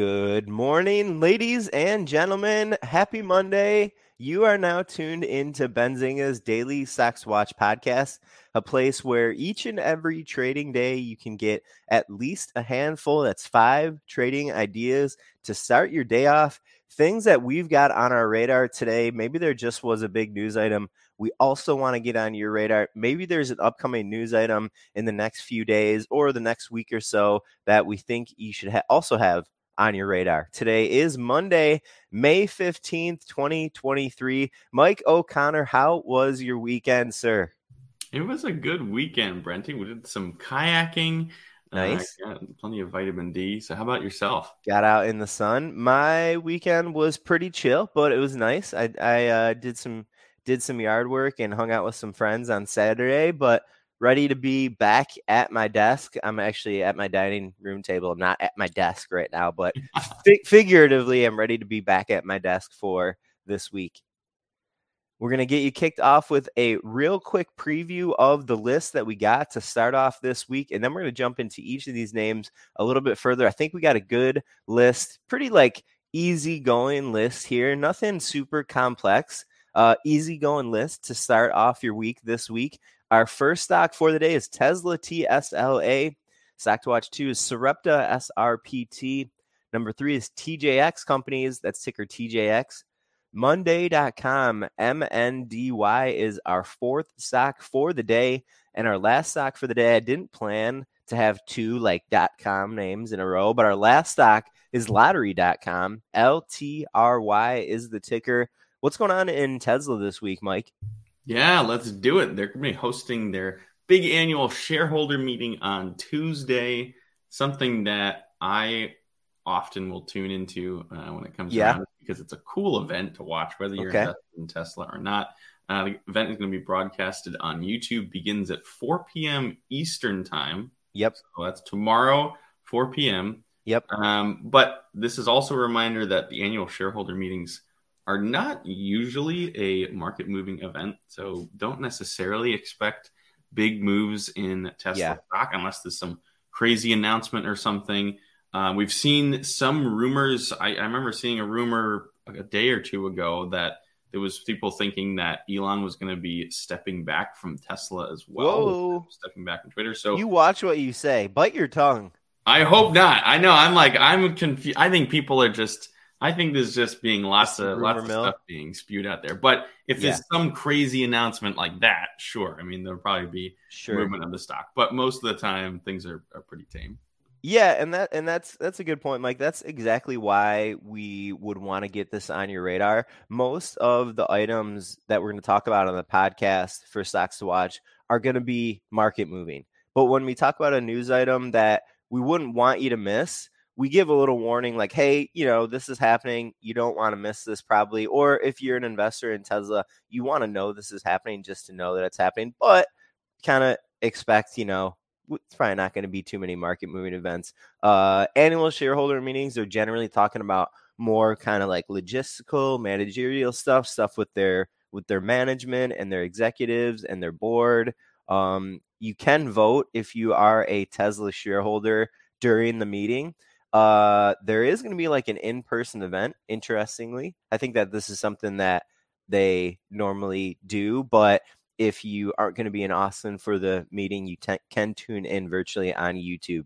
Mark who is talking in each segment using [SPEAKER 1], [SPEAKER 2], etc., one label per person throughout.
[SPEAKER 1] Good morning, ladies and gentlemen. Happy Monday. You are now tuned into Benzinga's Daily Stocks Watch podcast, a place where each and every trading day you can get at least a handful, that's five trading ideas to start your day off. Things that we've got on our radar today. Maybe there just was a big news item. We also want to get on your radar. Maybe there's an upcoming news item in the next few days or the next week or so that we think you should ha- also have on your radar. Today is Monday, May 15th, 2023. Mike O'Connor, how was your weekend, sir?
[SPEAKER 2] It was a good weekend, Brenty. We did some kayaking.
[SPEAKER 1] Uh, nice.
[SPEAKER 2] Uh, plenty of vitamin D. So, how about yourself?
[SPEAKER 1] Got out in the sun. My weekend was pretty chill, but it was nice. I, I uh, did some did some yard work and hung out with some friends on Saturday, but ready to be back at my desk. I'm actually at my dining room table, not at my desk right now, but figuratively, I'm ready to be back at my desk for this week. We're going to get you kicked off with a real quick preview of the list that we got to start off this week. And then we're going to jump into each of these names a little bit further. I think we got a good list, pretty like easy going list here, nothing super complex. Uh, easy going list to start off your week this week. Our first stock for the day is Tesla TSLA. Stock to watch two is Sarepta SRPT. Number three is TJX Companies. That's ticker TJX. Monday.com MNDY is our fourth stock for the day. And our last stock for the day, I didn't plan to have two like dot .com names in a row, but our last stock is lottery.com. LTRY is the ticker. What's going on in Tesla this week, Mike?
[SPEAKER 2] Yeah, let's do it. They're going to be hosting their big annual shareholder meeting on Tuesday. Something that I often will tune into uh, when it comes yeah. around because it's a cool event to watch, whether you're okay. in Tesla or not. Uh, the event is going to be broadcasted on YouTube. Begins at 4 p.m. Eastern time.
[SPEAKER 1] Yep.
[SPEAKER 2] So that's tomorrow, 4 p.m.
[SPEAKER 1] Yep.
[SPEAKER 2] Um, but this is also a reminder that the annual shareholder meetings are not usually a market moving event. So don't necessarily expect big moves in Tesla yeah. stock unless there's some crazy announcement or something. Uh, we've seen some rumors. I, I, remember seeing a rumor a day or two ago that there was people thinking that Elon was going to be stepping back from Tesla as well,
[SPEAKER 1] Whoa.
[SPEAKER 2] stepping back from Twitter. So
[SPEAKER 1] you watch what you say. Bite your tongue.
[SPEAKER 2] I hope not. I know. I'm like I'm confused. I think people are just I think there's just being lots of lots mill. of stuff being spewed out there. But if there's some crazy announcement like that, sure. I mean, there'll probably be sure. movement of the stock. But most of the time, things are, are pretty tame.
[SPEAKER 1] Yeah, and that and that's that's a good point, Mike. That's exactly why we would want to get this on your radar. Most of the items that we're going to talk about on the podcast for stocks to watch are going to be market moving. But when we talk about a news item that we wouldn't want you to miss, we give a little warning like, hey, you know, this is happening. You don't want to miss this probably. Or if you're an investor in Tesla, you want to know this is happening just to know that it's happening, but kind of expect, you know, it's probably not going to be too many market moving events. Uh, annual shareholder meetings are generally talking about more kind of like logistical, managerial stuff, stuff with their with their management and their executives and their board. Um, you can vote if you are a Tesla shareholder during the meeting. Uh, there is going to be like an in person event, interestingly. I think that this is something that they normally do, but if you aren't going to be in Austin for the meeting, you can tune in virtually on YouTube.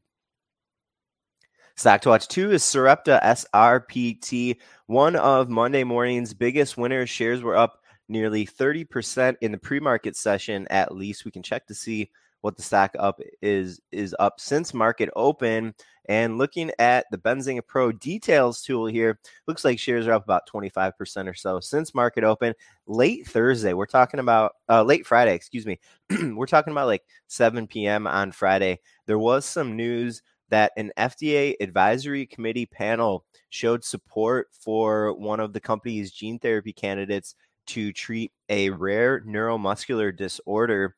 [SPEAKER 1] Stock to watch two is Sarepta SRPT, one of Monday morning's biggest winners. Shares were up nearly 30% in the pre-market session at least. We can check to see what the stock up is is up since market open. And looking at the Benzinga Pro details tool here, looks like shares are up about 25% or so since market open. Late Thursday, we're talking about uh, late Friday, excuse me. we're talking about like 7 p.m. on Friday. There was some news that an FDA advisory committee panel showed support for one of the company's gene therapy candidates to treat a rare neuromuscular disorder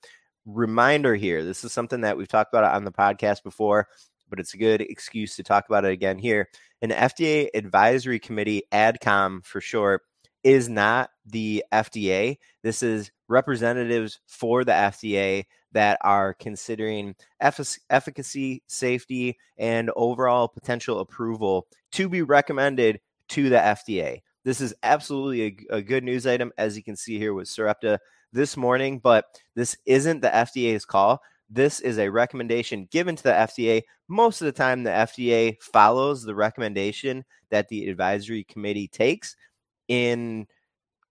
[SPEAKER 1] reminder here this is something that we've talked about on the podcast before, but it's a good excuse to talk about it again here. An FDA advisory committee, ADCOM for short, is not the FDA. This is representatives for the FDA that are considering efficacy, safety, and overall potential approval to be recommended to the FDA. This is absolutely a, a good news item, as you can see here with Sarepta this morning, but this isn't the FDA's call. This is a recommendation given to the FDA. Most of the time, the FDA follows the recommendation that the advisory committee takes. In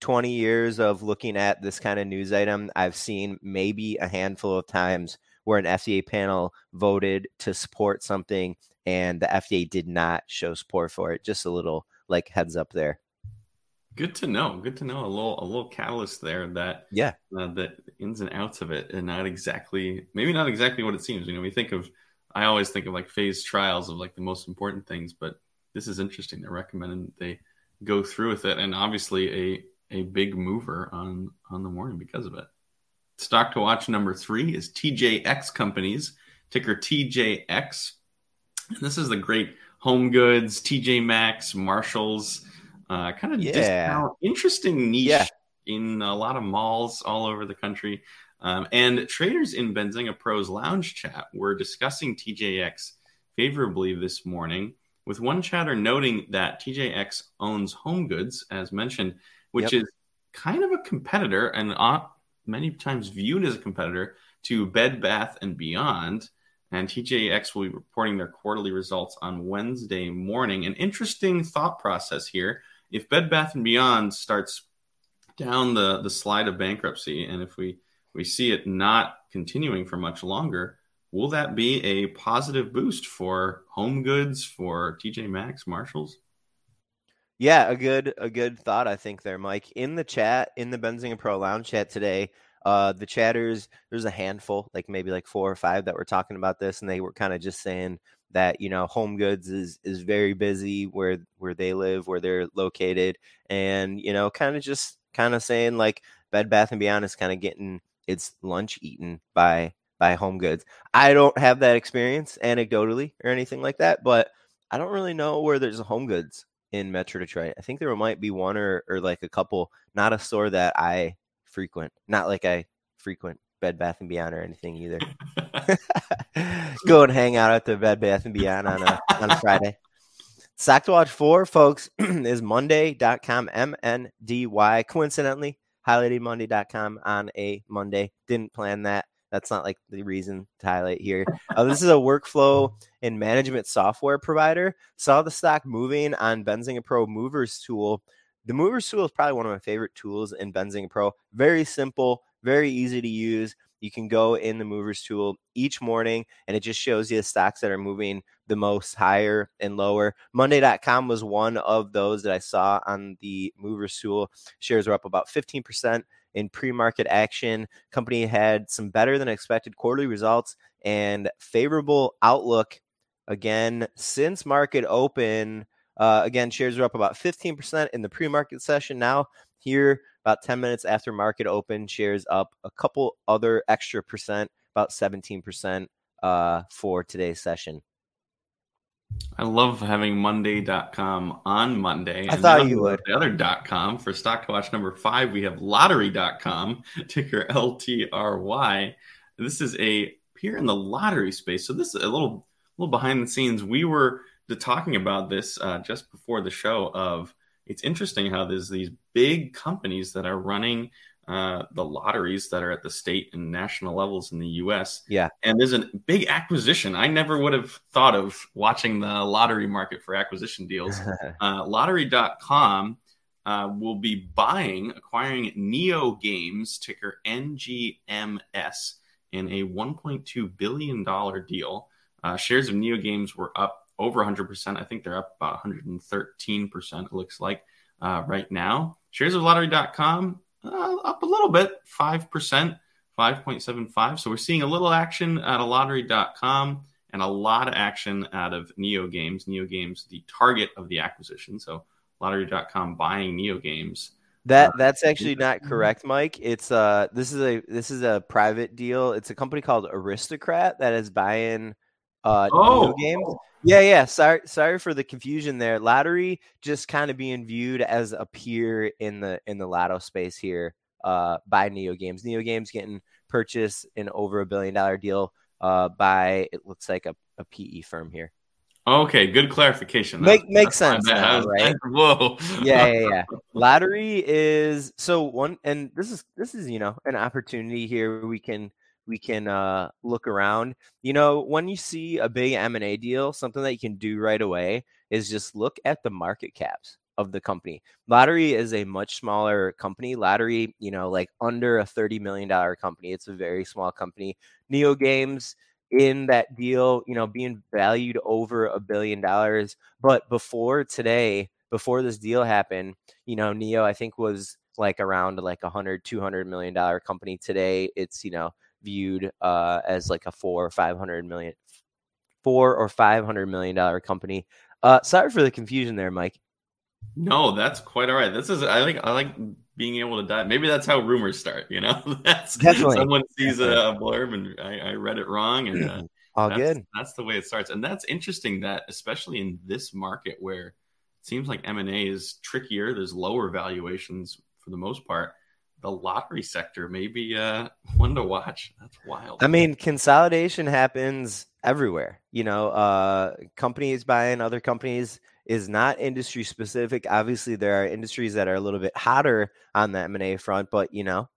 [SPEAKER 1] 20 years of looking at this kind of news item, I've seen maybe a handful of times where an FDA panel voted to support something and the FDA did not show support for it. Just a little like heads up there.
[SPEAKER 2] Good to know. Good to know. A little a little catalyst there that
[SPEAKER 1] yeah
[SPEAKER 2] uh, the ins and outs of it and not exactly maybe not exactly what it seems. You know, we think of I always think of like phase trials of like the most important things, but this is interesting. They're recommending they go through with it, and obviously a a big mover on on the morning because of it. Stock to watch number three is TJX Companies, ticker TJX. And this is the great home goods, TJ Maxx, Marshalls uh, kind of
[SPEAKER 1] yeah.
[SPEAKER 2] discount, interesting niche
[SPEAKER 1] yeah.
[SPEAKER 2] in a lot of malls all over the country. Um, and traders in Benzinga Pro's lounge chat were discussing TJX favorably this morning, with one chatter noting that TJX owns Home Goods, as mentioned, which yep. is kind of a competitor and many times viewed as a competitor to Bed Bath and Beyond. And TJX will be reporting their quarterly results on Wednesday morning. An interesting thought process here if Bed Bath and Beyond starts down the the slide of bankruptcy, and if we we see it not continuing for much longer, will that be a positive boost for home goods for TJ Maxx, Marshalls?
[SPEAKER 1] Yeah, a good a good thought I think there, Mike. In the chat, in the Benzinga Pro Lounge chat today, uh, the chatters, there's a handful, like maybe like four or five that were talking about this, and they were kind of just saying that you know home goods is is very busy where where they live where they're located and you know kind of just kind of saying like bed bath and beyond is kind of getting its lunch eaten by by home goods. I don't have that experience anecdotally or anything like that but i don't really know where there's a home goods in metro detroit. I think there might be one or or like a couple not a store that i frequent not like i frequent Bed Bath and Beyond or anything either. Go and hang out at the Bed Bath and Beyond on a on a Friday. Stock to watch for folks is Monday.com, M N D Y. Coincidentally, highlighted Monday.com on a Monday. Didn't plan that. That's not like the reason to highlight here. Uh, this is a workflow and management software provider. Saw the stock moving on Benzinga Pro Movers tool. The Movers tool is probably one of my favorite tools in Benzinga Pro. Very simple, very easy to use. You can go in the movers tool each morning and it just shows you the stocks that are moving the most higher and lower. Monday.com was one of those that I saw on the movers tool. Shares were up about 15% in pre-market action. Company had some better than expected quarterly results and favorable outlook again since market open. Uh, again, shares are up about 15% in the pre-market session. Now here about 10 minutes after market open, shares up a couple other extra percent, about 17% uh, for today's session.
[SPEAKER 2] I love having Monday.com on Monday.
[SPEAKER 1] I thought you would.
[SPEAKER 2] The other dot .com for stock to watch number five, we have Lottery.com, ticker LTRY. This is a peer in the lottery space. So this is a little, little behind the scenes. We were talking about this uh, just before the show of it's interesting how there's these big companies that are running uh, the lotteries that are at the state and national levels in the U.S.
[SPEAKER 1] Yeah,
[SPEAKER 2] and there's a big acquisition. I never would have thought of watching the lottery market for acquisition deals. uh, lottery.com uh, will be buying, acquiring NeoGames, ticker NGMS, in a 1.2 billion dollar deal. Uh, shares of NeoGames were up over 100%. I think they're up about 113%, it looks like, uh, right now. Shares of lottery.com uh, up a little bit, 5%, 5.75. So we're seeing a little action at a lottery.com and a lot of action out of NeoGames. Neo Games, the target of the acquisition. So lottery.com buying NeoGames.
[SPEAKER 1] That uh, that's actually not correct, Mike. It's uh this is a this is a private deal. It's a company called Aristocrat that is buying uh oh. games. Yeah, yeah. Sorry, sorry for the confusion there. Lottery just kind of being viewed as a peer in the in the lotto space here uh, by NeoGames. Neo Games getting purchased in over a billion dollar deal uh, by it looks like a, a PE firm here.
[SPEAKER 2] Okay, good clarification.
[SPEAKER 1] Make that, makes sense, now, right?
[SPEAKER 2] Whoa.
[SPEAKER 1] yeah, yeah, yeah. Lottery is so one, and this is this is you know an opportunity here. We can we can uh, look around. You know, when you see a big M and A deal, something that you can do right away is just look at the market caps of the company. Lottery is a much smaller company. Lottery, you know, like under a $30 million company. It's a very small company. NeoGames in that deal, you know, being valued over a billion dollars. But before today, before this deal happened, you know, Neo, I think was like around like a hundred, two hundred million dollar company. Today, it's, you know, viewed uh, as like a four or five hundred million, four or five hundred million dollar company. Uh, sorry for the confusion there, Mike.
[SPEAKER 2] No, that's quite all right. This is I like I like being able to die. Maybe that's how rumors start. You know, that's
[SPEAKER 1] definitely
[SPEAKER 2] someone sees a, blurb and I, I, read it wrong, and uh,
[SPEAKER 1] all
[SPEAKER 2] that's,
[SPEAKER 1] good.
[SPEAKER 2] That's the way it starts, and that's interesting. That especially in this market where it seems like M and A is trickier. There's lower valuations for the most part. The lottery sector may be uh, one to watch. That's wild.
[SPEAKER 1] I mean, consolidation happens everywhere. You know, uh, companies buying other companies is not industry specific. Obviously, there are industries that are a little bit hotter on the M and A front, but you know,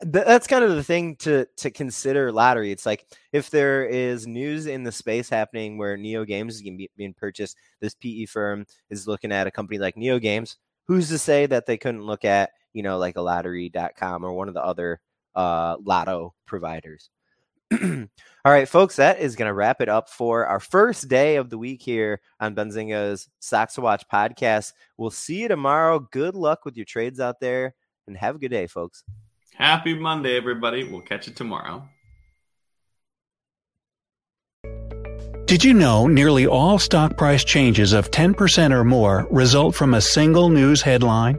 [SPEAKER 1] th- that's kind of the thing to to consider. Lottery. It's like if there is news in the space happening where NeoGames is be, being purchased, this PE firm is looking at a company like NeoGames. Who's to say that they couldn't look at you know like a lottery.com or one of the other uh, lotto providers? All right, folks, that is going to wrap it up for our first day of the week here on Benzinga's Stocks to Watch podcast. We'll see you tomorrow. Good luck with your trades out there and have a good day, folks.
[SPEAKER 2] Happy Monday, everybody. We'll catch you tomorrow.
[SPEAKER 3] Did you know nearly all stock price changes of 10% or more result from a single news headline?